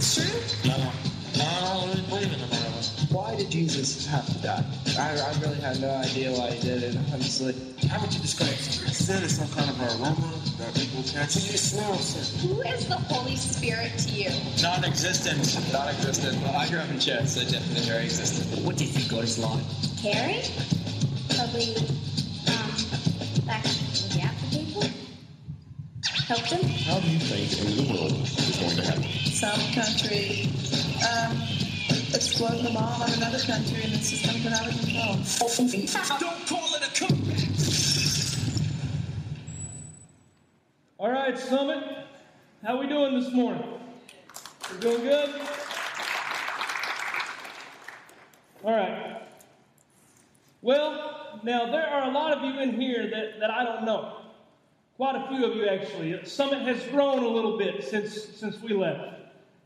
it's true? No, no, I don't really believe in the Bible. Why did Jesus have to die? I, I really had no idea why he did it, honestly. How would you describe sin? Sin is some kind of aroma that people catch. You smell sin. Who is the Holy Spirit to you? Non-existent. Non-existent. Well, I grew up in church, so definitely very existent. What do you think God is like? Carrie? Probably, you think in the world is going to happen? Some country um, exploding a bomb on another country and it's just going to get out of control. Don't call it a comeback. All right, Summit. How we doing this morning? We're doing good? All right. Well, now there are a lot of you in here that, that I don't know. Quite a few of you, actually. Summit has grown a little bit since since we left.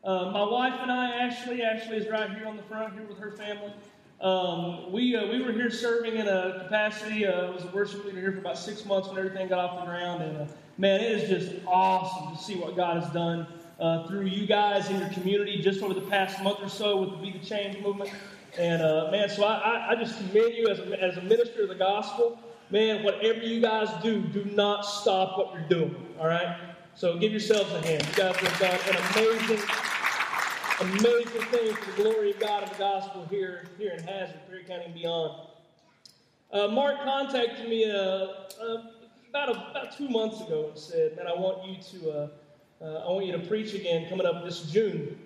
Uh, my wife and I, Ashley, Ashley is right here on the front here with her family. Um, we uh, we were here serving in a capacity. Uh, was a worship leader here for about six months when everything got off the ground, and uh, man, it is just awesome to see what God has done uh, through you guys in your community just over the past month or so with the Be the Change movement. And uh, man, so I, I, I just commend you as a, as a minister of the gospel. Man, whatever you guys do, do not stop what you're doing. All right. So give yourselves a hand. You guys have done an amazing amazing thing for the glory of God and the gospel here, here in Hazard, Perry County and beyond. Uh, Mark contacted me uh, uh, about, a, about two months ago and said, "Man, I want you to uh, uh, I want you to preach again coming up this June."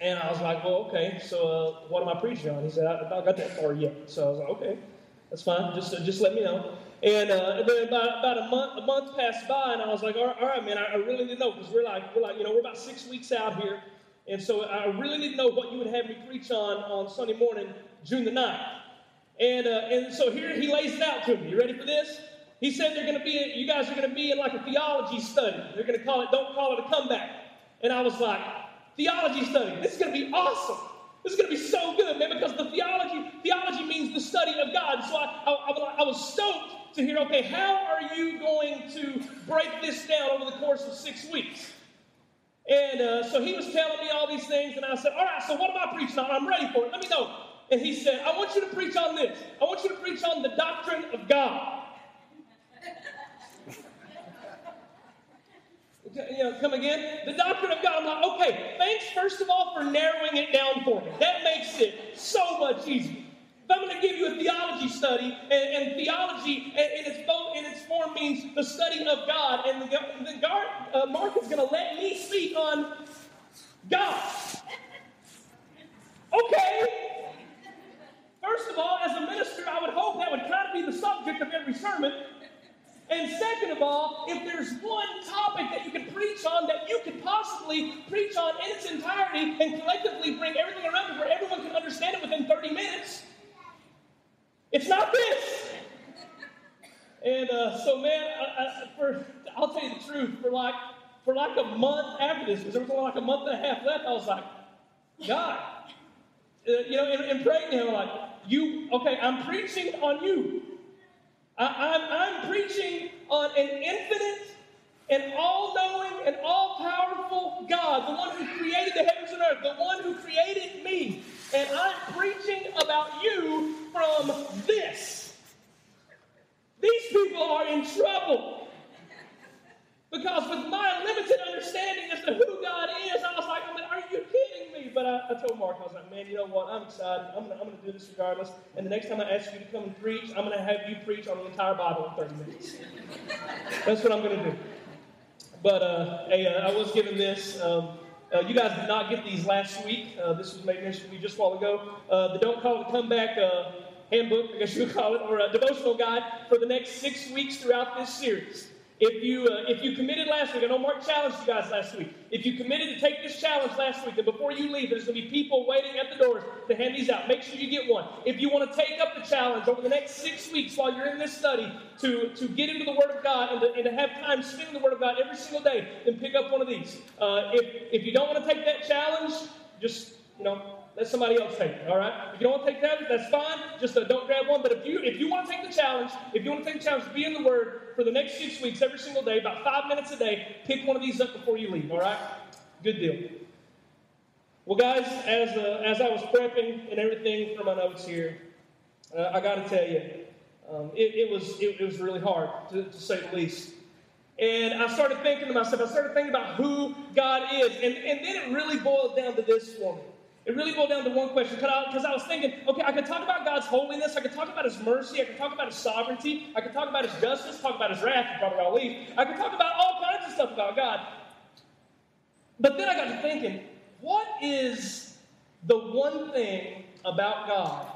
And I was like, "Well, okay. So uh, what am I preaching on?" He said, "I, I got that far yet." So I was like, "Okay, that's fine. Just just let me know." And, and then about, about a month a month passed by, and I was like, "All right, all right man, I, I really need to know because we're like we're like you know we're about six weeks out here." And so I really need to know what you would have me preach on on Sunday morning, June the 9th. And, uh, and so here he lays it out to me. You ready for this? He said they're going to be, you guys are going to be in like a theology study. They're going to call it, don't call it a comeback. And I was like, theology study. This is going to be awesome. This is going to be so good, man, because the theology, theology means the study of God. So I, I, I, was stoked to hear, okay, how are you going to break this down over the course of six weeks? And uh, so he was telling me all these things, and I said, All right, so what am I preaching on? I'm ready for it. Let me know. And he said, I want you to preach on this. I want you to preach on the doctrine of God. You know, come again? The doctrine of God. I'm like, okay, thanks first of all for narrowing it down for me. That makes it so much easier. If I'm going to give you a theology study, and, and theology in its, in its form means the study of God, and the, the God, uh, Mark is going to let me speak on God. Okay. First of all, as a minister, I would hope that would kind of be the subject of every sermon. And second of all, if there's one topic that you can preach on that you could possibly preach on in its entirety and collectively bring everything around it where everyone can understand it within 30 minutes, it's not this. And uh, so, man, I, I, for, I'll tell you the truth. For like, for like a month after this, because there was only like a month and a half left, I was like, God, uh, you know, and, and praying to Him, like, you, okay, I'm preaching on you. I, I'm, I'm preaching on an infinite and all knowing and all powerful God, the one who created the heavens and earth, the one who created me. And I'm preaching about you from this. These people are in trouble. Because with my limited understanding as to who But I, I told Mark, I was like, man, you know what? I'm excited. I'm going I'm to do this regardless. And the next time I ask you to come and preach, I'm going to have you preach on the entire Bible in 30 minutes. That's what I'm going to do. But uh, hey, uh, I was given this. Um, uh, you guys did not get these last week. Uh, this was made mention to me just a while ago. Uh, the Don't Call It Comeback uh, handbook, I guess you would call it, or a devotional guide for the next six weeks throughout this series. If you, uh, if you committed last week, I know Mark challenged you guys last week. If you committed to take this challenge last week, then before you leave, there's going to be people waiting at the doors to hand these out. Make sure you get one. If you want to take up the challenge over the next six weeks while you're in this study to, to get into the Word of God and to, and to have time spending the Word of God every single day, then pick up one of these. Uh, if, if you don't want to take that challenge, just, you know, let somebody else take it, all right? If you don't want to take that, that's fine. Just uh, don't grab one. But if you if you want to take the challenge, if you want to take the challenge be in the Word for the next six weeks, every single day, about five minutes a day, pick one of these up before you leave, all right? Good deal. Well, guys, as, uh, as I was prepping and everything for my notes here, uh, I got to tell you, um, it, it, was, it, it was really hard, to, to say the least. And I started thinking to myself, I started thinking about who God is. And, and then it really boiled down to this me. It really boiled down to one question because I, I, was thinking, okay, I could talk about God's holiness, I could talk about His mercy, I could talk about His sovereignty, I could talk about His justice, talk about His wrath, probably all leave. I could talk about all kinds of stuff about God. But then I got to thinking, what is the one thing about God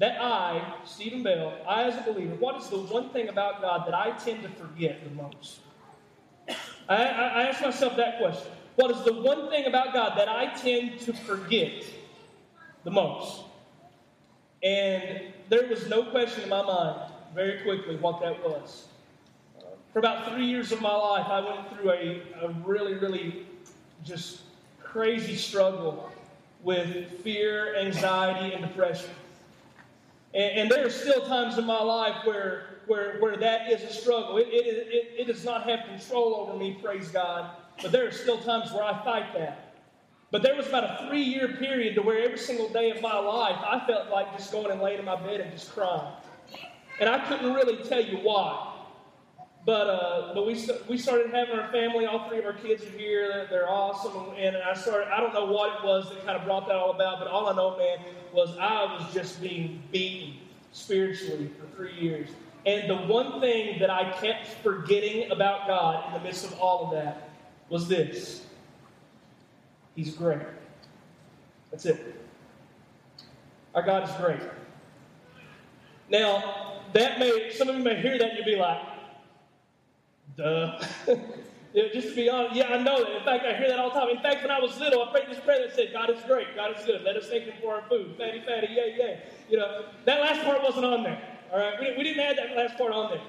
that I, Stephen Bell, I as a believer, what is the one thing about God that I tend to forget the most? I, I, I ask myself that question. What is the one thing about God that I tend to forget the most? And there was no question in my mind very quickly what that was. For about three years of my life, I went through a, a really, really just crazy struggle with fear, anxiety, and depression. And, and there are still times in my life where, where, where that is a struggle. It, it, it, it does not have control over me, praise God. But there are still times where I fight that. But there was about a three year period to where every single day of my life I felt like just going and laying in my bed and just crying. And I couldn't really tell you why. But, uh, but we, we started having our family, all three of our kids are here, they're, they're awesome. And I started, I don't know what it was that kind of brought that all about, but all I know, man, was I was just being beaten spiritually for three years. And the one thing that I kept forgetting about God in the midst of all of that was this He's great. That's it. Our God is great. Now, that may, some of you may hear that and you'll be like, duh. yeah, just to be honest, yeah, I know that. In fact, I hear that all the time. In fact, when I was little, I prayed this prayer that said, God is great, God is good. Let us thank Him for our food. Fatty, fatty, yay, yay. You know, that last part wasn't on there. All right, we, we didn't add that last part on there.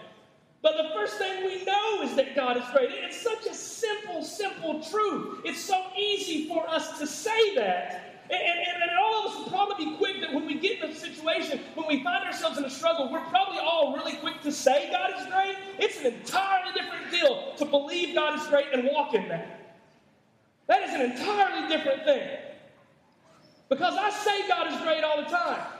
But the first thing we know is that God is great. It's such a simple, simple truth. It's so easy for us to say that. And, and, and, all of us will probably be quick that when we get in a situation, when we find ourselves in a struggle, we're probably all really quick to say God is great. It's an entirely different deal to believe God is great and walk in that. That is an entirely different thing. Because I say God is great all the time.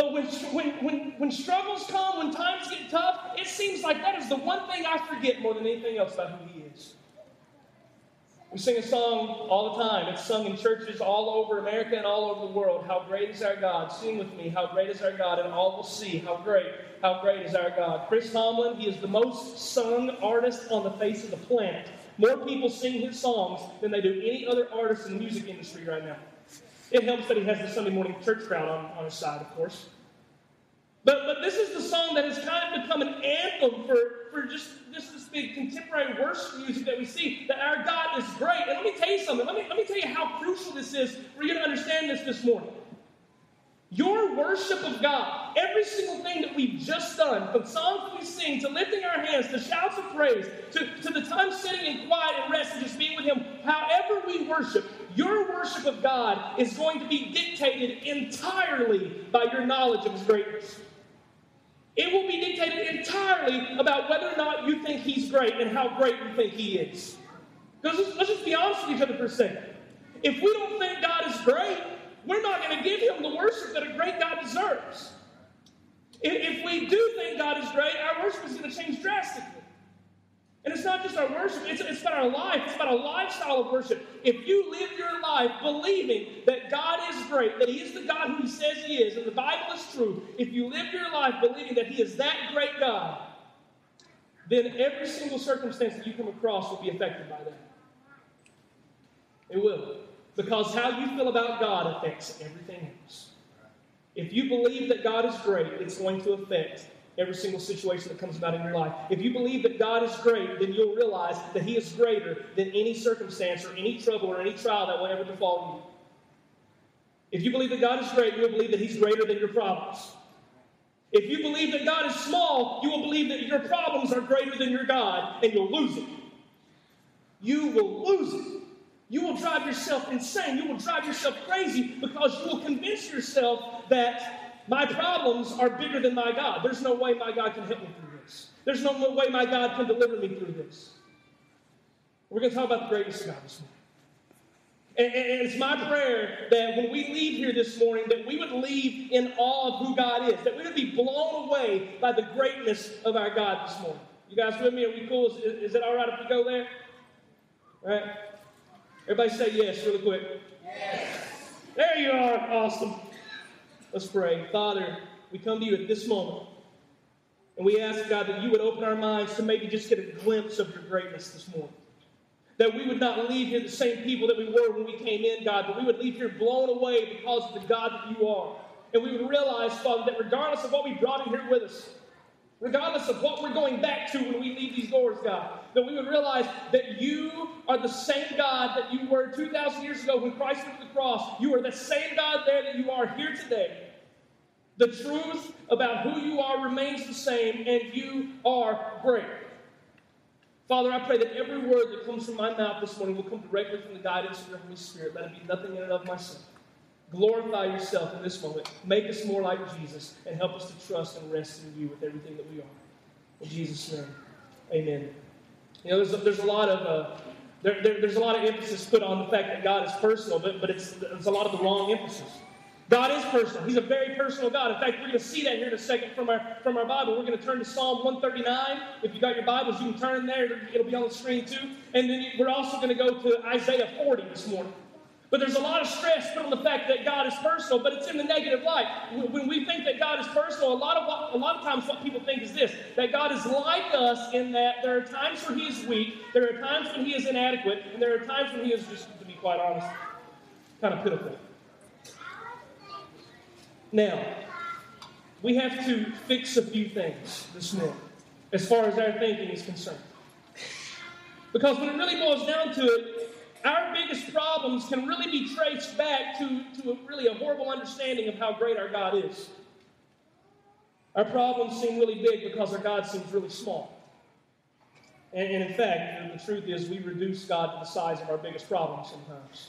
But when, when, when, when struggles come, when times get tough, it seems like that is the one thing I forget more than anything else about who He is. We sing a song all the time. It's sung in churches all over America and all over the world. How great is our God? Sing with me. How great is our God? And all will see how great, how great is our God. Chris Tomlin, he is the most sung artist on the face of the planet. More people sing his songs than they do any other artist in the music industry right now. It helps that he has the Sunday morning church crowd on, on his side, of course. But, but this is the song that has kind of become an anthem for, for just this, this big contemporary worship music that we see, that our God is great. And let me tell you something. Let me, let me tell you how crucial this is for you to understand this this morning. Your worship of God, every single thing that we've just done, from songs we sing to lifting our hands to shouts of praise to, to the time sitting in quiet and rest and just being with Him, however we worship, your worship of God is going to be dictated entirely by your knowledge of His greatness. It will be dictated entirely about whether or not you think He's great and how great you think He is. Because let's, just be honest with each other for a second. If we don't think God is great, we're not going to give Him the worship that a great God deserves. If we do think God is great, our worship is going to change drastically. And it's not just our worship, it's, it's about our life. It's about a lifestyle of worship. If you live your life believing that God is great, that He is the God who He says He is, and the Bible is true, if you live your life believing that He is that great God, then every single circumstance that you come across will be affected by that. It will. Because how you feel about God affects everything else. If you believe that God is great, it's going to affect every single situation that comes about in your life. If you believe that God is great, then you'll realize that He is greater than any circumstance or any trouble or any trial that will ever befall you. If you believe that God is great, you'll believe that He's greater than your problems. If you believe that God is small, you will believe that your problems are greater than your God, and you'll lose it. You will lose it. You will drive yourself insane. You will drive yourself crazy because you will convince yourself that my problems are bigger than my God. There's no way my God can help me through this. There's no way my God can deliver me through this. We're going to talk about the greatness of God this morning. And, and it's my prayer that when we leave here this morning, that we would leave in awe of who God is, that we would be blown away by the greatness of our God this morning. You guys with me? Are we cool? Is, is it all right if we go there? All right. Everybody say yes really quick. Yes. There you are. Awesome. Let's pray. Father, we come to you at this moment. And we ask, God, that you would open our minds to maybe just get a glimpse of your greatness this morning. That we would not leave here the same people that we were when we came in, God, but we would leave here blown away because of the God that you are. And we would realize, Father, that regardless of what we brought in here with us, regardless of what we're going back to when we leave these doors, God, that we would realize that you are the same God that you were 2,000 years ago when Christ went to the cross. You are the same God there that you are here today. The truth about who you are remains the same, and you are great. Father, I pray that every word that comes from my mouth this morning will come directly from the guidance of your Holy Spirit. Let it be nothing in and of myself. Glorify yourself in this moment. Make us more like Jesus and help us to trust and rest in you with everything that we are. In Jesus' name, amen. You know, there's a, there's a lot of uh, there, there, there's a lot of emphasis put on the fact that God is personal, but, but it's, it's a lot of the wrong emphasis. God is personal. He's a very personal God. In fact, we're going to see that here in a second from our, from our Bible. We're going to turn to Psalm 139. If you got your Bibles, you can turn there. It'll be on the screen too. And then we're also going to go to Isaiah 40 this morning. But there's a lot of stress put on the fact that God is personal, but it's in the negative light. When we think that God is personal, a lot of what, a lot of times what people think is this: that God is like us in that there are times where He is weak, there are times when He is inadequate, and there are times when He is just, to be quite honest, kind of pitiful. Now, we have to fix a few things this morning as far as our thinking is concerned. Because when it really boils down to it, our biggest problems can really be traced back to, to a, really a horrible understanding of how great our God is. Our problems seem really big because our God seems really small. And, and in fact, the truth is, we reduce God to the size of our biggest problem sometimes.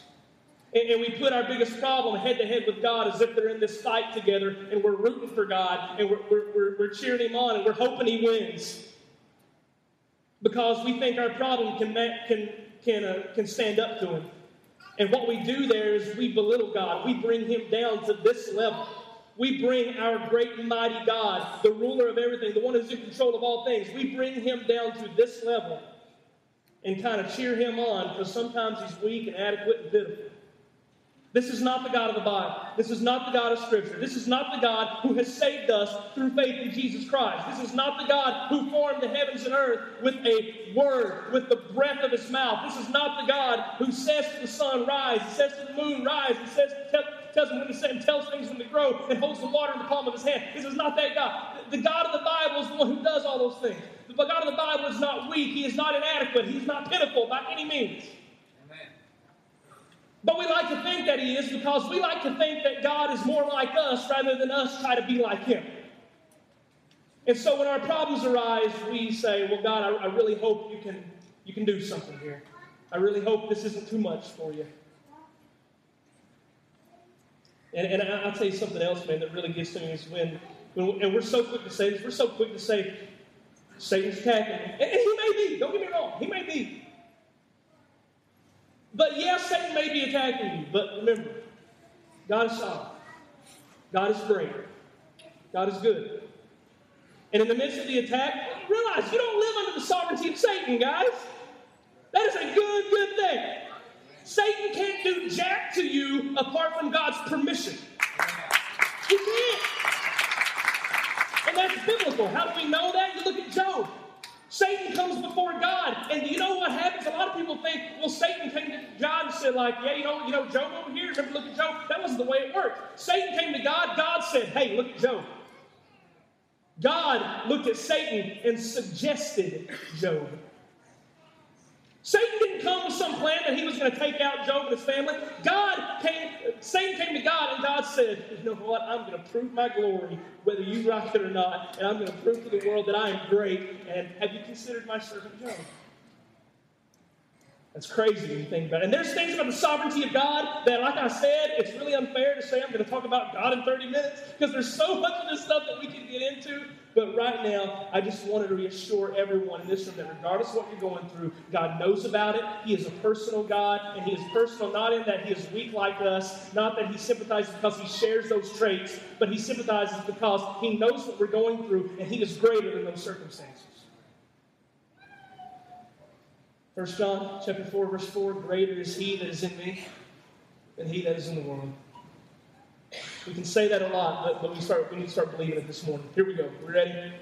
And, we put our biggest problem head to head with God as if they're in this fight together and we're rooting for God and we're, we're, we're, we're cheering Him on and we're hoping He wins. Because we think our problem can, can, can, uh, can stand up to Him. And what we do there is we belittle God, we bring Him down to this level. We bring our great and mighty God, the ruler of everything, the one who's in control of all things, we bring him down to this level and kind of cheer him on because sometimes he's weak and adequate and pitiful. This is not the God of the Bible. This is not the God of Scripture. This is not the God who has saved us through faith in Jesus Christ. This is not the God who formed the heavens and earth with a word, with the breath of his mouth. This is not the God who says to the sun, rise, he says to the moon, rise, he says tell, tells them when to set and tells things when to grow and holds the water in the palm of his hand. This is not that God. The God of the Bible is the one who does all those things. The God of the Bible is not weak. He is not inadequate. He is not pitiful by any means. But we like to think that He is because we like to think that God is more like us rather than us try to be like Him. And so when our problems arise, we say, Well, God, I, I really hope you can, you can do something here. I really hope this isn't too much for you. And, and I'll tell you something else, man, that really gets to me is when, when, and we're so quick to say this, we're so quick to say, Satan's attacking. And, and he may be, don't get me wrong, he may be. But yes, Satan may be attacking you, but remember, God is sovereign. God is great. God is good. And in the midst of the attack, realize you don't live under the sovereignty of Satan, guys. That is a good, good thing. Satan can't do jack to you apart from God's permission. He can't. And that's biblical. How do we know that? You look at Job. Satan comes before God, and you know what happens? A lot of people think, well, Satan came to God and said, like, yeah, you know, you know, Job over here. Remember, look at Job. That wasn't the way it worked. Satan came to God. God said, hey, look at Job. God looked at Satan and suggested Job. Satan didn't come with some plan that he was going to take out Job and his family. God came, Satan came to God, and God said, You know what? I'm going to prove my glory, whether you like it or not, and I'm going to prove to the world that I am great. And have you considered my servant Job? That's crazy when you think about it. And there's things about the sovereignty of God that, like I said, it's really unfair to say I'm going to talk about God in 30 minutes because there's so much of this stuff that we can get into. But right now, I just wanted to reassure everyone in this room that regardless of what you're going through, God knows about it. He is a personal God, and He is personal not in that He is weak like us, not that He sympathizes because He shares those traits, but He sympathizes because He knows what we're going through, and He is greater than those circumstances. 1 John chapter 4, verse 4, greater is he that is in me than he that is in the world. We can say that a lot, but, but we, start, we need to start believing it this morning. Here we go. We ready?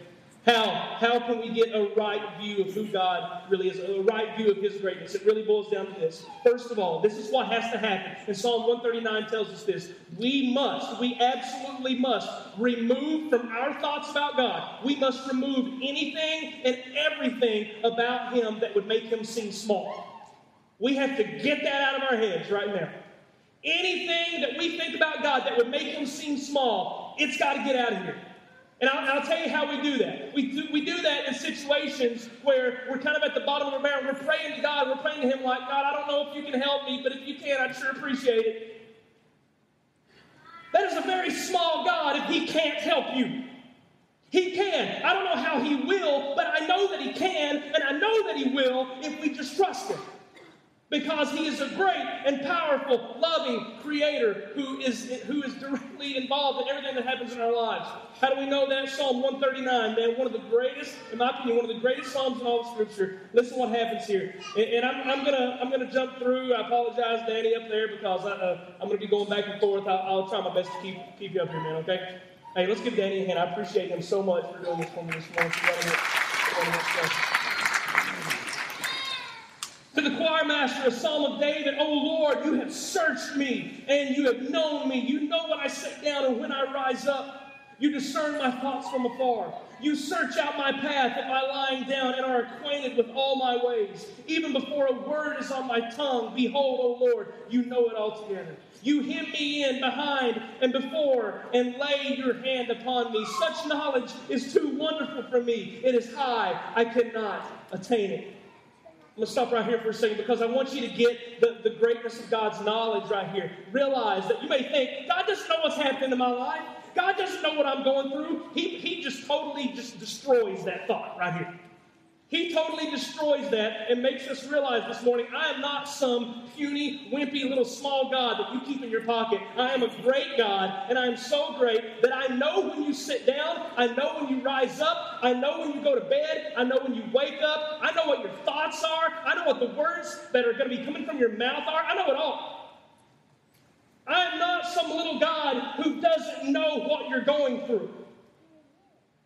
How? How can we get a right view of who God really is, a right view of His greatness? It really boils down to this. First of all, this is what has to happen. And Psalm 139 tells us this. We must, we absolutely must remove from our thoughts about God, we must remove anything and everything about Him that would make Him seem small. We have to get that out of our heads right now. Anything that we think about God that would make Him seem small, it's got to get out of here. And I'll, I'll, tell you how we do that. We do, we do that in situations where we're kind of at the bottom of our barrel. We're praying to God. We're praying to Him like, God, I don't know if you can help me, but if you can, I'd sure appreciate it. That is a very small God if He can't help you. He can. I don't know how He will, but I know that He can, and I know that He will if we just trust Him because he is a great and powerful, loving creator who is, who is directly involved in everything that happens in our lives. How do we know that? Psalm 139, man, one of the greatest, in my opinion, one of the greatest Psalms in all of Scripture. Listen what happens here. And, and I'm, I'm going to I'm gonna jump through. I apologize, Danny, up there, because I, uh, I'm going to be going back and forth. I'll, I'll, try my best to keep, keep you up here, man, okay? Hey, let's give Danny a hand. I appreciate him so much for doing this for me this morning. To the choir master, a psalm of David, O Lord, you have searched me and you have known me. You know when I sit down and when I rise up. You discern my thoughts from afar. You search out my path at my lying down and are acquainted with all my ways. Even before a word is on my tongue, behold, O Lord, you know it altogether. You hem me in behind and before and lay your hand upon me. Such knowledge is too wonderful for me. It is high, I cannot attain it. I'm going to stop right here for a second because I want you to get the, the greatness of God's knowledge right here. Realize that you may think, God doesn't know what's happening in my life. God doesn't know what I'm going through. He, he just totally just destroys that thought right here. He totally destroys that and makes us realize this morning I am not some puny, wimpy little small God that you keep in your pocket. I am a great God, and I am so great that I know when you sit down, I know when you rise up, I know when you go to bed, I know when you wake up, I know what your thoughts are, I know what the words that are going to be coming from your mouth are. I know it all. I am not some little God who doesn't know what you're going through.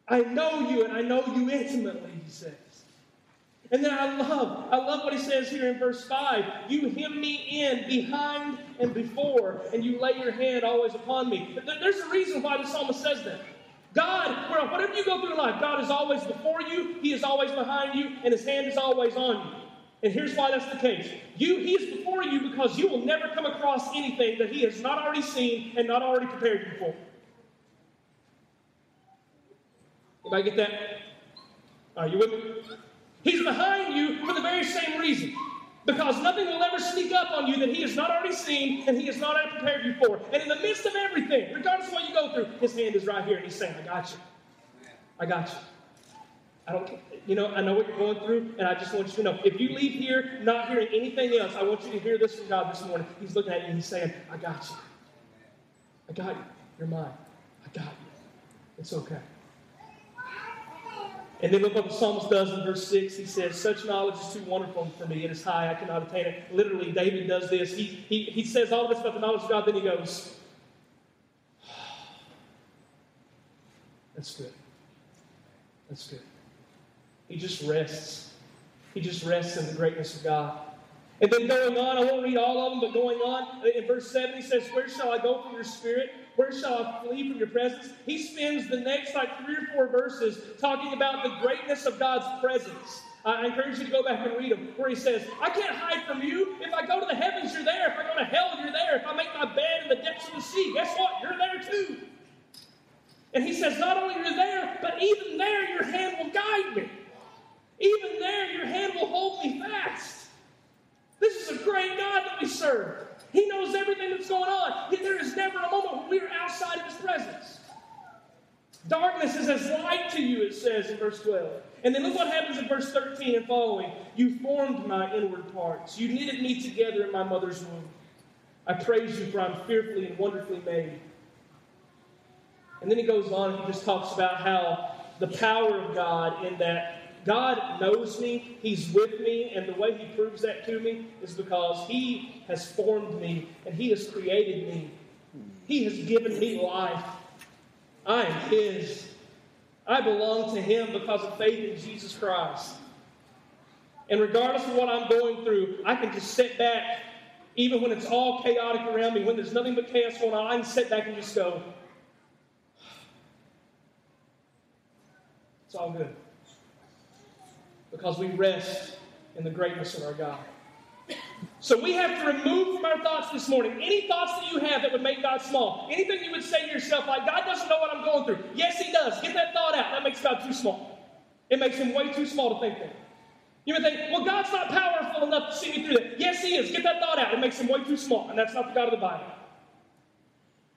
I know you, and I know you intimately, he says. And then I love, I love what he says here in verse 5. You hem me in behind and before, and you lay your hand always upon me. There's a reason why the psalmist says that. God, whatever you go through in life, God is always before you, He is always behind you, and His hand is always on you. And here's why that's the case. You, He is before you because you will never come across anything that He has not already seen and not already prepared you for. Anybody get that? Are you with me? He's behind you for the very same reason. Because nothing will ever sneak up on you that he has not already seen and he has not prepared you for. And in the midst of everything, regardless of what you go through, his hand is right here and he's saying, I got you. I got you. I don't, you know, I know what you're going through, and I just want you to know if you leave here not hearing anything else, I want you to hear this from God this morning. He's looking at you and he's saying, I got you. I got you. You're mine. I got you. It's okay. And then look what the psalmist does in verse 6. He says, Such knowledge is too wonderful for me. It is high. I cannot attain it. Literally, David does this. He, he, he says all this about the knowledge of God, then he goes, That's good. That's good. He just rests. He just rests in the greatness of God. And then going on, I won't read all of them, but going on, in verse 7, he says, Where shall I go from your spirit? Where shall I flee from your presence? He spends the next like three or four verses talking about the greatness of God's presence. I encourage you to go back and read them, where he says, I can't hide from you. If I go to the heavens, you're there. If I go to hell, you're there. If I make my bed in the depths of the sea, guess what? You're there too. And he says, Not only you're there, but even there, your hand will guide me. Even there, your hand will hold me fast. This is a great God that we serve. He knows everything that's going on. Yet there is never a moment when we are outside of His presence. Darkness is as light to you, it says in verse 12. And then look what happens in verse 13 and following. You formed my inward parts. You knitted me together in my mother's womb. I praise you, for I'm fearfully and wonderfully made. And then he goes on and he just talks about how the power of God in that God knows me, He's with me, and the way He proves that to me is because He has formed me and He has created me. He has given me life. I am His. I belong to Him because of faith in Jesus Christ. And regardless of what I'm going through, I can just sit back, even when it's all chaotic around me, when there's nothing but chaos going on, I can sit back and just go, It's all good. Because we rest in the greatness of our God. So we have to remove from our thoughts this morning any thoughts that you have that would make God small. Anything you would say to yourself, like, God doesn't know what I'm going through. Yes, He does. Get that thought out. That makes God too small. It makes Him way too small to think that. You would think, well, God's not powerful enough to see me through that. Yes, He is. Get that thought out. It makes Him way too small. And that's not the God of the Bible.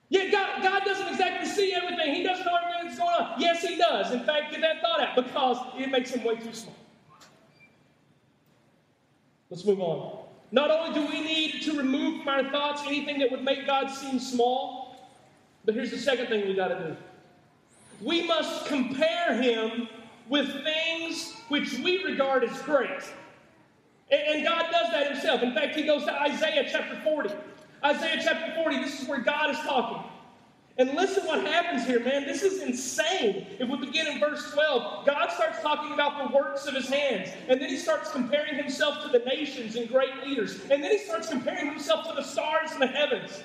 Yet God, God doesn't exactly see everything. He doesn't know everything that's going on. Yes, He does. In fact, get that thought out because it makes Him way too small. Let's move on. Not only do we need to remove from our thoughts anything that would make God seem small, but here's the second thing we got to do. We must compare him with things which we regard as great. And, God does that himself. In fact, he goes to Isaiah chapter 40. Isaiah chapter 40, this is where God is talking. And listen what happens here, man. This is insane. If we begin in verse 12, God starts talking about the works of his hands. And then he starts comparing himself to the nations and great leaders. And then he starts comparing himself to the stars in the heavens.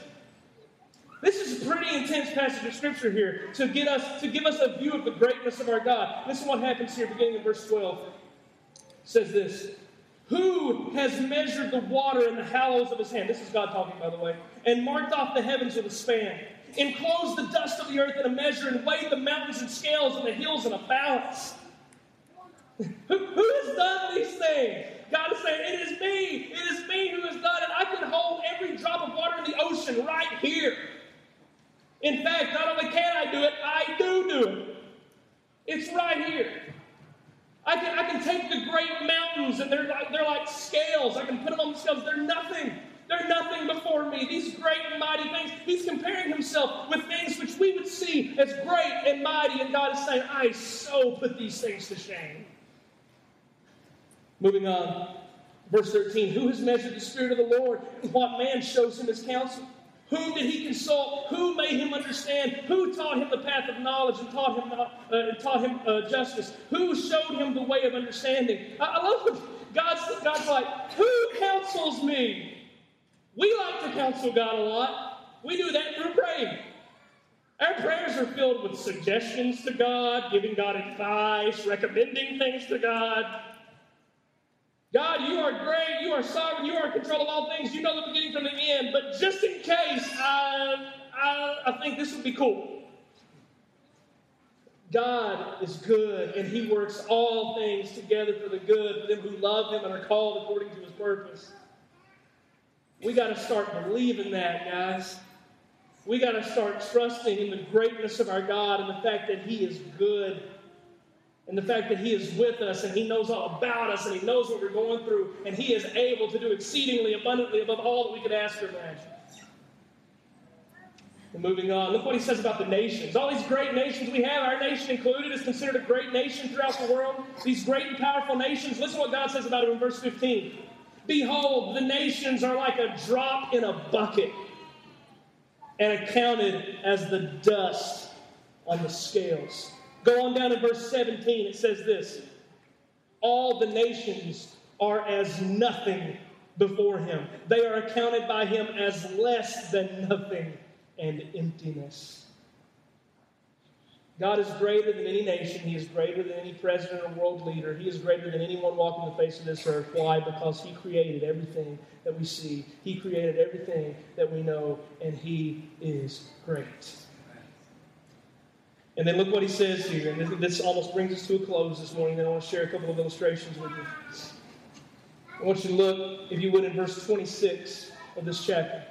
This is a pretty intense passage of scripture here to get us to give us a view of the greatness of our God. Listen what happens here, beginning in verse 12. It says this. Who has measured the water in the hollows of his hand? This is God talking, by the way. And marked off the heavens with a span enclosed the dust of the earth in a measure, and weigh the mountains in scales and the hills in a balance. who, who has done these things? God is saying, It is me. It is me who has done it. I can hold every drop of water in the ocean right here. In fact, not only can I do it, I do do it. It's right here. I can, I can take the great mountains, and they're like, they're like scales. I can put them on the scales. They're nothing. They're nothing before me. These great and mighty things. He's comparing himself with things which we would see as great and mighty, and God is saying, I so put these things to shame. Moving on. Verse 13 Who has measured the Spirit of the Lord? And what man shows him his counsel? Whom did he consult? Who made him understand? Who taught him the path of knowledge and taught him, uh, taught him uh, justice? Who showed him the way of understanding? I, I love what God's, God's like, Who counsels me? We like to counsel God a lot. We do that through praying. Our prayers are filled with suggestions to God, giving God advice, recommending things to God. God, you are great, you are sovereign, you are in control of all things, you know the beginning from the end, but just in case, I, I, I think this would be cool. God is good, and He works all things together for the good for them who love Him and are called according to His purpose. We got to start believing that, guys. We got to start trusting in the greatness of our God and the fact that He is good and the fact that He is with us and He knows all about us and He knows what we're going through and He is able to do exceedingly abundantly above all that we could ask or imagine. And moving on, look what He says about the nations. All these great nations we have, our nation included, is considered a great nation throughout the world. These great and powerful nations. Listen to what God says about it in verse 15. Behold, the nations are like a drop in a bucket and accounted as the dust on the scales. Go on down to verse 17. It says this All the nations are as nothing before him, they are accounted by him as less than nothing and emptiness. God is greater than any nation. He is greater than any president or world leader. He is greater than anyone walking the face of this earth. Why? Because He created everything that we see, He created everything that we know, and He is great. And then look what He says here. And this almost brings us to a close this morning. And I want to share a couple of illustrations with you. I want you to look, if you would, in verse 26 of this chapter.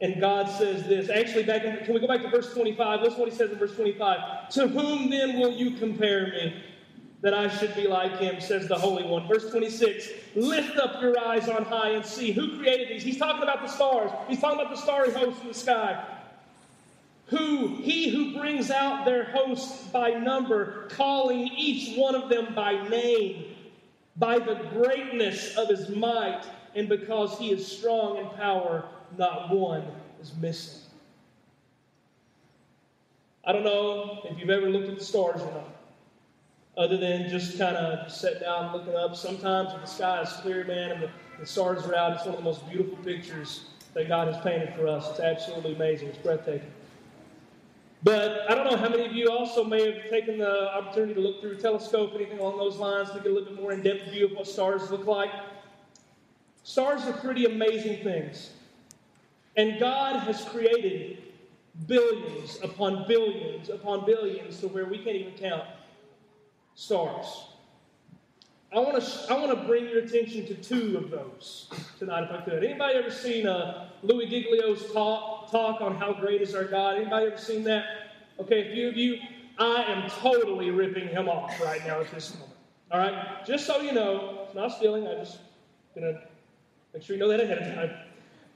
And God says this. Actually, back in, can we go back to verse 25? Listen what he says in verse 25. To whom then will you compare me? That I should be like him, says the Holy One. Verse 26 Lift up your eyes on high and see who created these. He's talking about the stars, he's talking about the starry host in the sky. Who, he who brings out their host by number, calling each one of them by name, by the greatness of his might, and because he is strong in power, not one is missing. I don't know if you've ever looked at the stars or not, other than just kind of sit down and looking up. Sometimes if the sky is clear, man, and the, the stars are out, it's one of the most beautiful pictures that God has painted for us. It's absolutely amazing. It's breathtaking. But I don't know how many of you also may have taken the opportunity to look through a telescope, anything along those lines, to get a little bit more in depth view of what stars look like. Stars are pretty amazing things. And God has created billions upon billions upon billions to where we can't even count stars. I want to I want to bring your attention to two of those tonight, if I could. Anybody ever seen uh, Louie Giglio's talk talk on how great is our God? Anybody ever seen that? Okay, a few of you. I am totally ripping him off right now at this moment. All right, just so you know, it's not stealing. I'm just gonna make sure you know that ahead of time.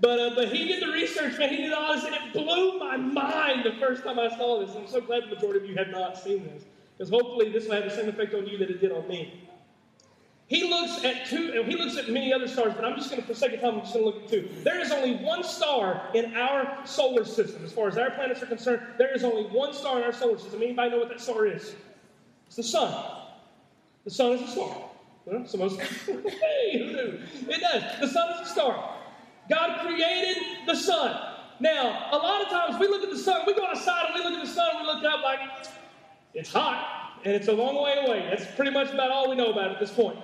But uh, but he did the research, man. He did all this, and it blew my mind the first time I saw this. I'm so glad the majority of you have not seen this, because hopefully this will have the same effect on you that it did on me. He looks at two, and he looks at many other stars, but I'm just going to, for the sake of time, I'm just going to look at two. There is only one star in our solar system, as far as our planets are concerned. There is only one star in our solar system. Anybody know what that star is? It's the sun. The sun is a star. Well, so most, hey, who knew? It does. The sun is a star. God created the sun. Now, a lot of times we look at the sun, we go outside and we look at the sun we look up like, it's hot and it's a long way away. That's pretty much about all we know about at this point.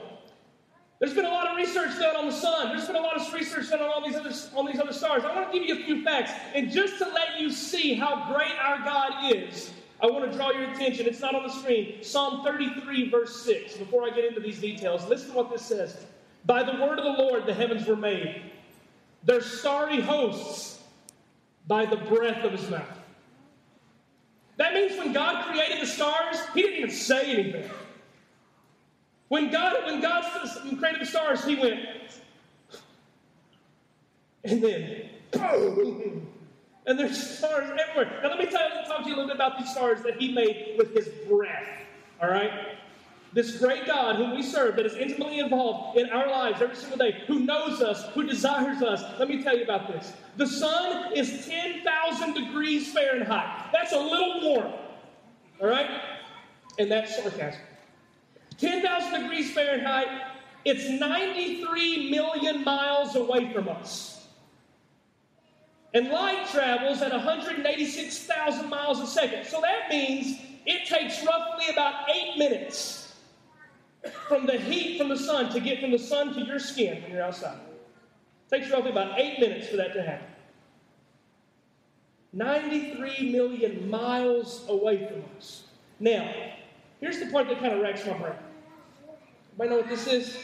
There's been a lot of research done on the sun. There's been a lot of research done on all these other on these other stars. I want to give you a few facts, and just to let you see how great our God is, I want to draw your attention. It's not on the screen. Psalm 33, verse 6. Before I get into these details, listen to what this says. By the word of the Lord the heavens were made, their starry hosts by the breath of his mouth. That means when God created the stars, he didn't even say anything. When God, when God created the stars, He went, and then boom, and there's stars everywhere. Now let me tell you, talk to you a little bit about these stars that He made with His breath. All right. This great God whom we serve, that is intimately involved in our lives every single day, who knows us, who desires us. Let me tell you about this. The sun is 10,000 degrees Fahrenheit. That's a little warm. All right? And that's sarcasm. 10,000 degrees Fahrenheit, it's 93 million miles away from us. And light travels at 186,000 miles a second. So that means it takes roughly about eight minutes from the heat from the sun to get from the sun to your skin when you're outside. It takes roughly about eight minutes for that to happen. 93 million miles away from us. Now, here's the part that kind of wrecks my brain. Anybody know what this is?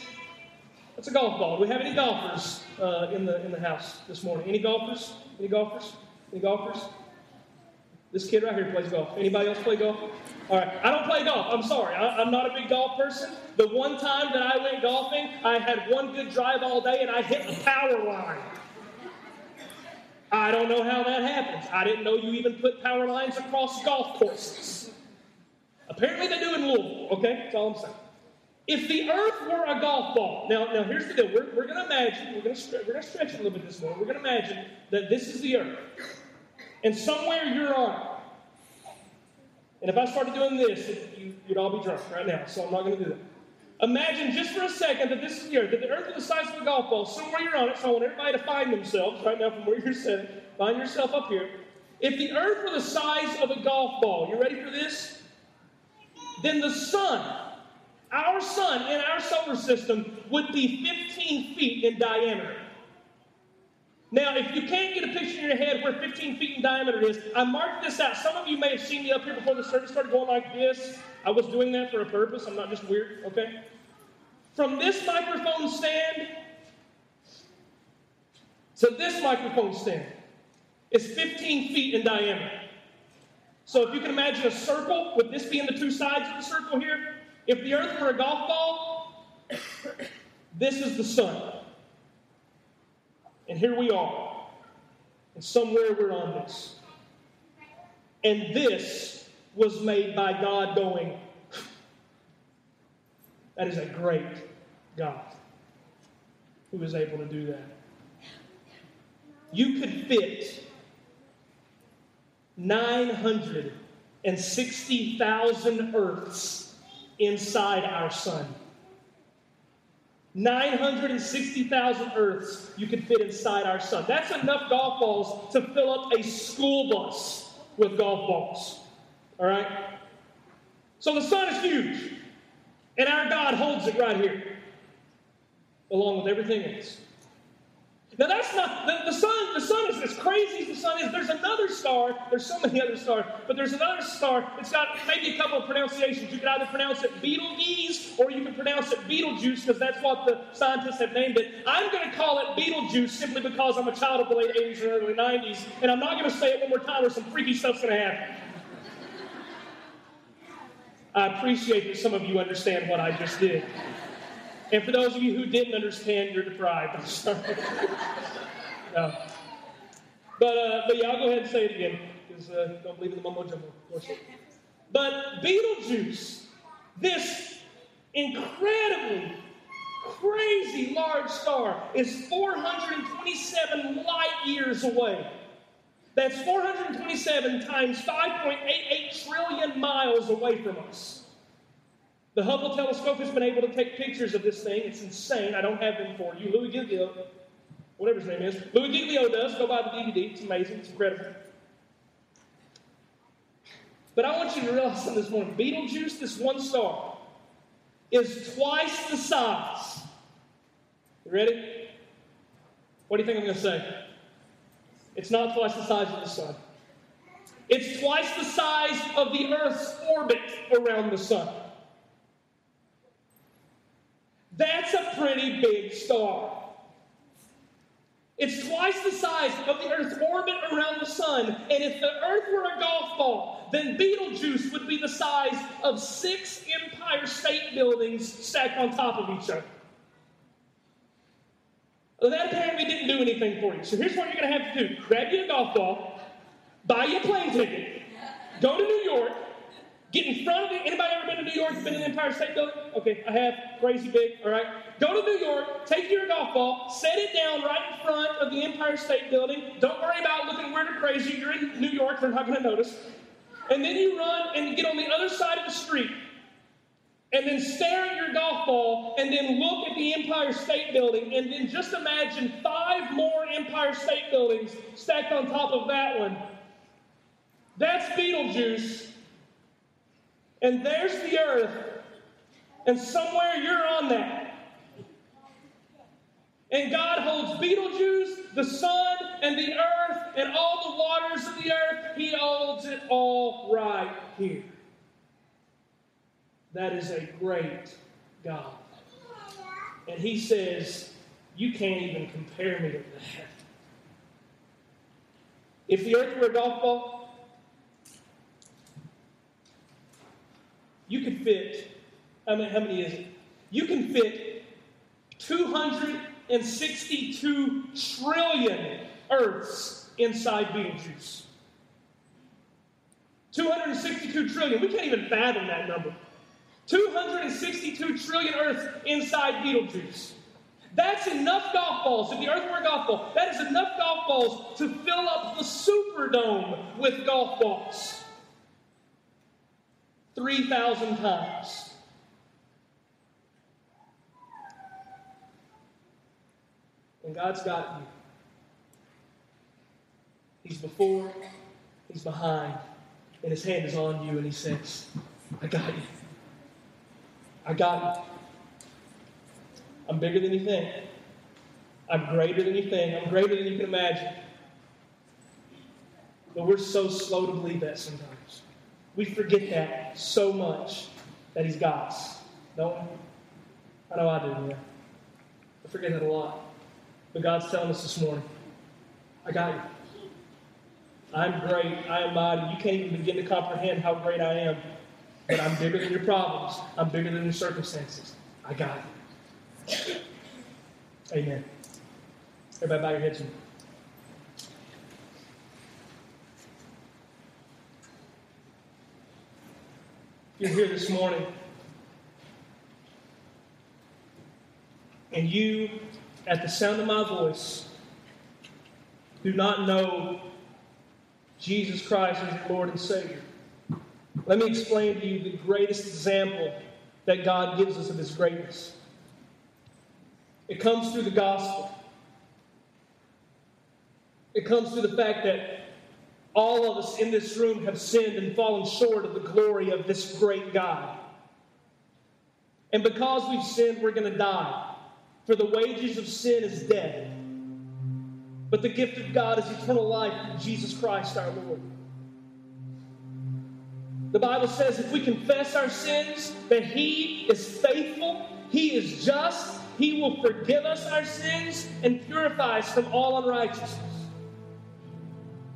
It's a golf ball. Do we have any golfers uh, in the in the house this morning? Any golfers? Any golfers? Any golfers? This kid right here plays golf. Anybody else play golf? All right. I don't play golf. I'm sorry. I, am not a big golf person. The one time that I went golfing, I had one good drive all day and I hit the power line. I don't know how that happens. I didn't know you even put power lines across golf courses. Apparently they do in Louisville, okay? That's all I'm saying. If the earth were a golf ball, now, now here's the deal. We're, we're going to imagine, we're going to stretch a little bit this morning. We're going to imagine that this is the earth. And somewhere you're on. And if I started doing this, you, would all be drunk right now, so I'm not going to do that. Imagine just for a second that this is the earth, that the earth is the size of a golf ball. Somewhere you're on it, so I want everybody to find themselves right now from where you're sitting. Find yourself up here. If the earth were the size of a golf ball, you ready for this? Then the sun, our sun in our solar system, would be 15 feet in diameter. Now, if you can't get a picture in your head where 15 feet in diameter is, I marked this out. Some of you may have seen me up here before the service started going like this. I was doing that for a purpose. I'm not just weird, okay? From this microphone stand to this microphone stand is 15 feet in diameter. So if you can imagine a circle, with this being the two sides of the circle here, if the earth were a golf ball, this is the sun. And here we are. And somewhere we're on this. And this was made by God going, that is a great God who is able to do that. You could fit 960,000 Earths inside our sun. 960,000 Earths you could fit inside our sun. That's enough golf balls to fill up a school bus with golf balls. All right? So the sun is huge, and our God holds it right here, along with everything else. Now that's not the, the sun. The sun is as crazy as the sun is. There's another star. There's so many other stars, but there's another star. It's got maybe a couple of pronunciations. You could either pronounce it Betelgeuse or you could pronounce it Beetlejuice because that's what the scientists have named it. I'm going to call it Beetlejuice simply because I'm a child of the late 80s and early 90s, and I'm not going to say it one more time or some freaky stuff's going to happen. I appreciate that some of you understand what I just did. And for those of you who didn't understand, you're deprived. I'm sorry. no. But, uh, but yeah, I'll go ahead and say it again because uh, don't believe in the mumbo jumbo. But Beetlejuice, this incredibly crazy large star, is 427 light years away. That's 427 times 5.88 trillion miles away from us. The Hubble telescope has been able to take pictures of this thing. It's insane. I don't have them for you. Louie Giglio, whatever his name is, Louie Giglio does. Go buy the DVD. It's amazing. It's incredible. But I want you to realize something this morning. Betelgeuse, this one star, is twice the size. You ready? What do you think I'm going to say? It's not twice the size of the sun. It's twice the size of the Earth's orbit around the sun. That's a pretty big star. It's twice the size of the Earth's orbit around the sun. And if the Earth were a golf ball, then Betelgeuse would be the size of six Empire State Buildings stacked on top of each other. That apparently didn't do anything for you. So here's what you're going to have to do grab you a golf ball, buy you a plane ticket, go to New York, Get in front of it. Anybody ever been to New York? Been in the Empire State Building? Okay, I have. Crazy big. All right. Go to New York. Take your golf ball. Set it down right in front of the Empire State Building. Don't worry about looking weird or crazy. You're in New York. They're not going to notice. And then you run and get on the other side of the street. And then stare at your golf ball and then look at the Empire State Building. And then just imagine five more Empire State Buildings stacked on top of that one. That's Betelgeuse and there's the earth, and somewhere you're on that. And God holds Betelgeuse, the sun, and the earth, and all the waters of the earth. He holds it all right here. That is a great God. And He says, You can't even compare me to that. If the earth were a golf ball, you could fit, I mean, how many is it? You can fit 262 trillion Earths inside Betelgeuse. 262 trillion. We can't even fathom that number. 262 trillion Earths inside Betelgeuse. That's enough golf balls. If the Earth were a golf ball, that is enough golf balls to fill up the Superdome with golf balls. 3,000 times. And God's got you. He's before, He's behind, and His hand is on you, and He says, I got you. I got you. I'm bigger than you think. I'm greater than you think. I'm greater than you can imagine. But we're so slow to believe that sometimes. We forget that so much that He's got us, don't we? I know I do, yeah. I forget that a lot. But God's telling us this morning, I got you. I'm great. I am mighty. You can't even begin to comprehend how great I am. But I'm bigger than your problems. I'm bigger than your circumstances. I got you. Amen. Everybody bow your heads with me. If you're here this morning and you, at the sound of my voice, do not know Jesus Christ as your Lord and Savior, let me explain to you the greatest example that God gives us of His greatness. It comes through the gospel. It comes through the fact that all of us in this room have sinned and fallen short of the glory of this great God. And because we've sinned, we're going to die. For the wages of sin is death. But the gift of God is eternal life in Jesus Christ our Lord. The Bible says if we confess our sins, that He is faithful, He is just, He will forgive us our sins and purify us from all unrighteousness.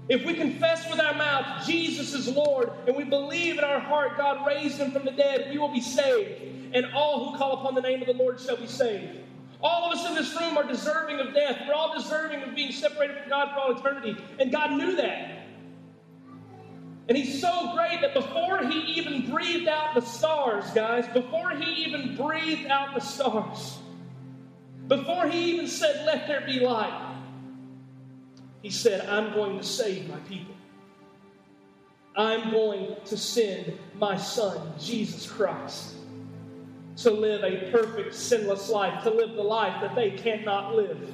If we confess with our mouth Jesus is Lord and we believe in our heart God raised him from the dead, we will be saved. And all who call upon the name of the Lord shall be saved. All of us in this room are deserving of death. We're all deserving of being separated from God for all eternity. And God knew that. And He's so great that before He even breathed out the stars, guys, before He even breathed out the stars, before He even said, Let there be light, he said, I'm going to save my people. I'm going to send my son, Jesus Christ, to live a perfect, sinless life, to live the life that they cannot live.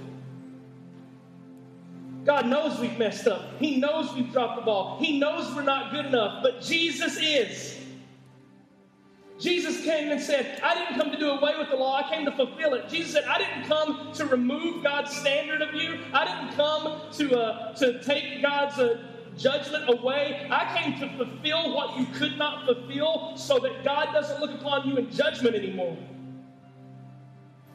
God knows we've messed up. He knows we've dropped the ball. He knows we're not good enough, but Jesus is. Jesus came and said, I didn't come to do away with the law, I came to fulfill it. Jesus said, I didn't come to remove God's standard of you, I didn't come to, uh, to take God's uh, judgment away. I came to fulfill what you could not fulfill so that God doesn't look upon you in judgment anymore.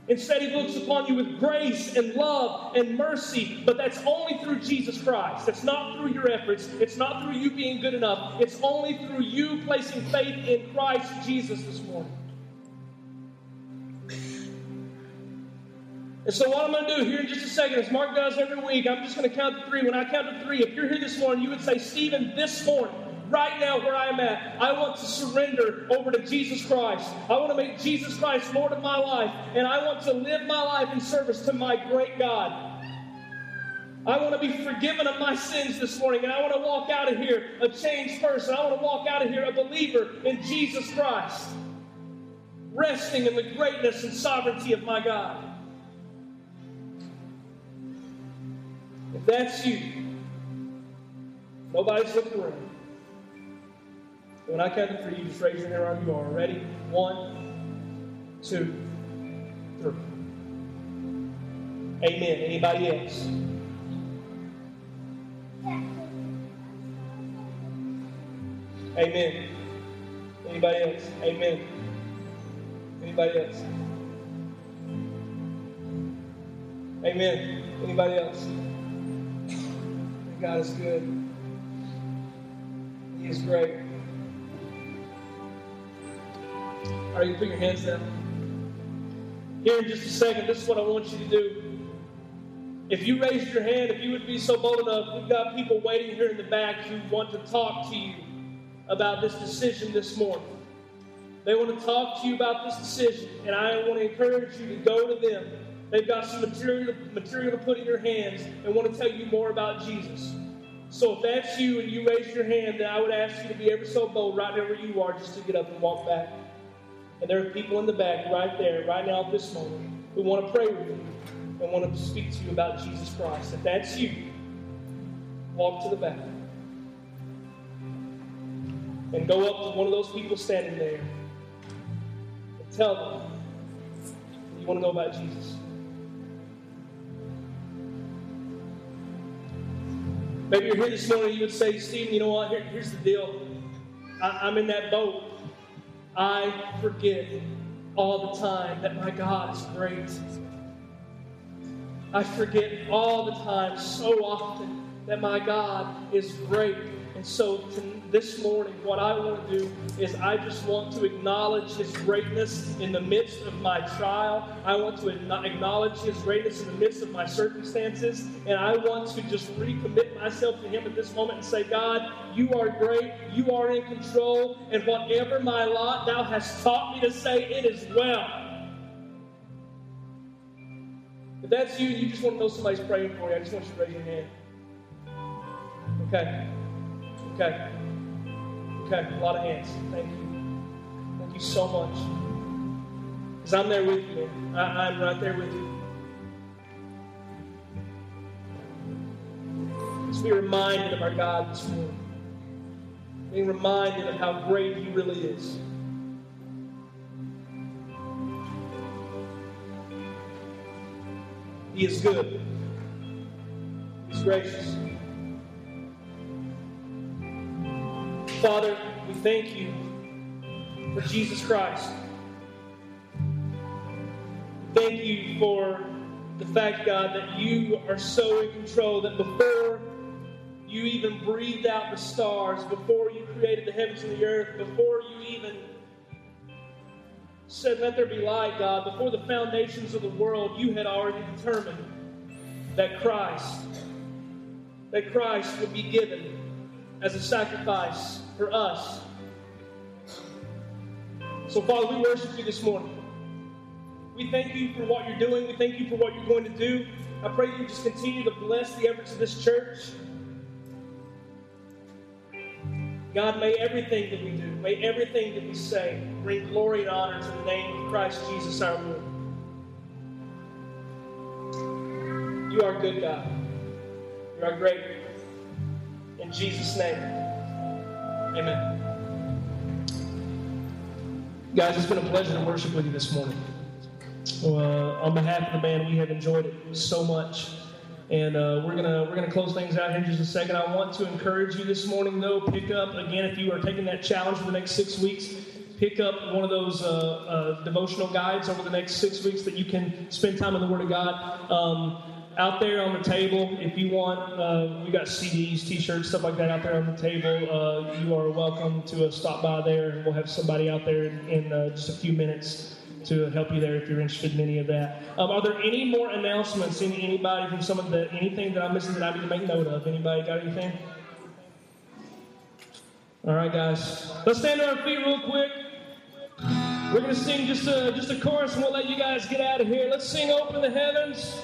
Instead, He looks upon you with grace and love and mercy, but that's only through Jesus Christ. That's not through your efforts. It's not through you being good enough. It's only through you placing faith in Christ Jesus this morning. And so, what I'm going to do here in just a second, as Mark does every week, I'm just going to count to three. When I count to three, if you're here this morning, you would say, Stephen, this morning, right now where I'm at, I want to surrender over to Jesus Christ. I want to make Jesus Christ Lord of my life, and I want to live my life in service to my great God. I want to be forgiven of my sins this morning, and I want to walk out of here a changed person. I want to walk out of here a believer in Jesus Christ, resting in the greatness and sovereignty of my God. If that's you, nobody's looking around. When I count to three, you just raise your hand wherever you are. Ready? One, two, three. Amen. Anybody else? Amen. Anybody else? Amen. Anybody else? Amen. Anybody else? God is good. He is great. All right, you put your hands down. Here in just a second, this is what I want you to do. If you raised your hand, if you would be so bold enough, we've got people waiting here in the back who want to talk to you about this decision this morning. They want to talk to you about this decision, and I want to encourage you to go to them. They've got some material, material to put in your hands and want to tell you more about Jesus. So if that's you and you raise your hand, then I would ask you to be ever so bold right there where you are just to get up and walk back. And there are people in the back right there, right now at this moment, who want to pray with you and want to speak to you about Jesus Christ. If that's you, walk to the back. And go up to one of those people standing there and tell them you want to know about Jesus. Maybe you're here this morning, you would say, Stephen, you know what? Here, here's the deal. I, I'm in that boat. I forget all the time that my God is great. I forget all the time, so often, that my God is great. And so to, this morning, what I want to do is I just want to acknowledge His greatness in the midst of my trial. I want to acknowledge His greatness in the midst of my circumstances. And I want to just recommit myself to Him at this moment and say, God, you are great. You are in control. And whatever my lot thou hast taught me to say, it is well. If that's you, you just want to know somebody's praying for you, I just want you to raise your hand. Okay. Okay. Okay. A lot of hands. Thank you. Thank you so much. Because I'm there with you, man. I, I'm right there with you. Let's be reminded of our God this morning. Being reminded of how great He really is. He is good. He's gracious. Father, we thank you for Jesus Christ. Thank you for the fact, God, that you are so in control that before you even breathed out the stars, before you created the heavens and the earth, before you even said, Let there be light, God, before the foundations of the world, you had already determined that Christ, that Christ would be given as a sacrifice for us. So, Father, we worship you this morning. We thank you for what you're doing. We thank you for what you're going to do. I pray you just continue to bless the efforts of this church. God, may everything that we do, may everything that we say bring glory and honor to the name of Christ Jesus our Lord. You are good, God. You are great. In Jesus' name, amen. Guys, it's been a pleasure to worship with you this morning. Uh, on behalf of the band, we have enjoyed it so much. And uh, we're gonna we're gonna close things out here in just a second. I want to encourage you this morning, though. Pick up again if you are taking that challenge for the next six weeks. Pick up one of those uh, uh, devotional guides over the next six weeks that you can spend time in the Word of God. Um, out there on the table, if you want, uh, we got CDs, T-shirts, stuff like that out there on the table. Uh, you are welcome to stop by there, and we'll have somebody out there in, in just a few minutes to help you there if you're interested in any of that. Um, are there any more announcements? Any, anybody from some of the anything that I'm missing that I need to make note of? Anybody got anything? All right, guys. Let's stand on our feet real quick. We're gonna sing just a just a chorus, and we'll let you guys get out of here. Let's sing "Open the Heavens."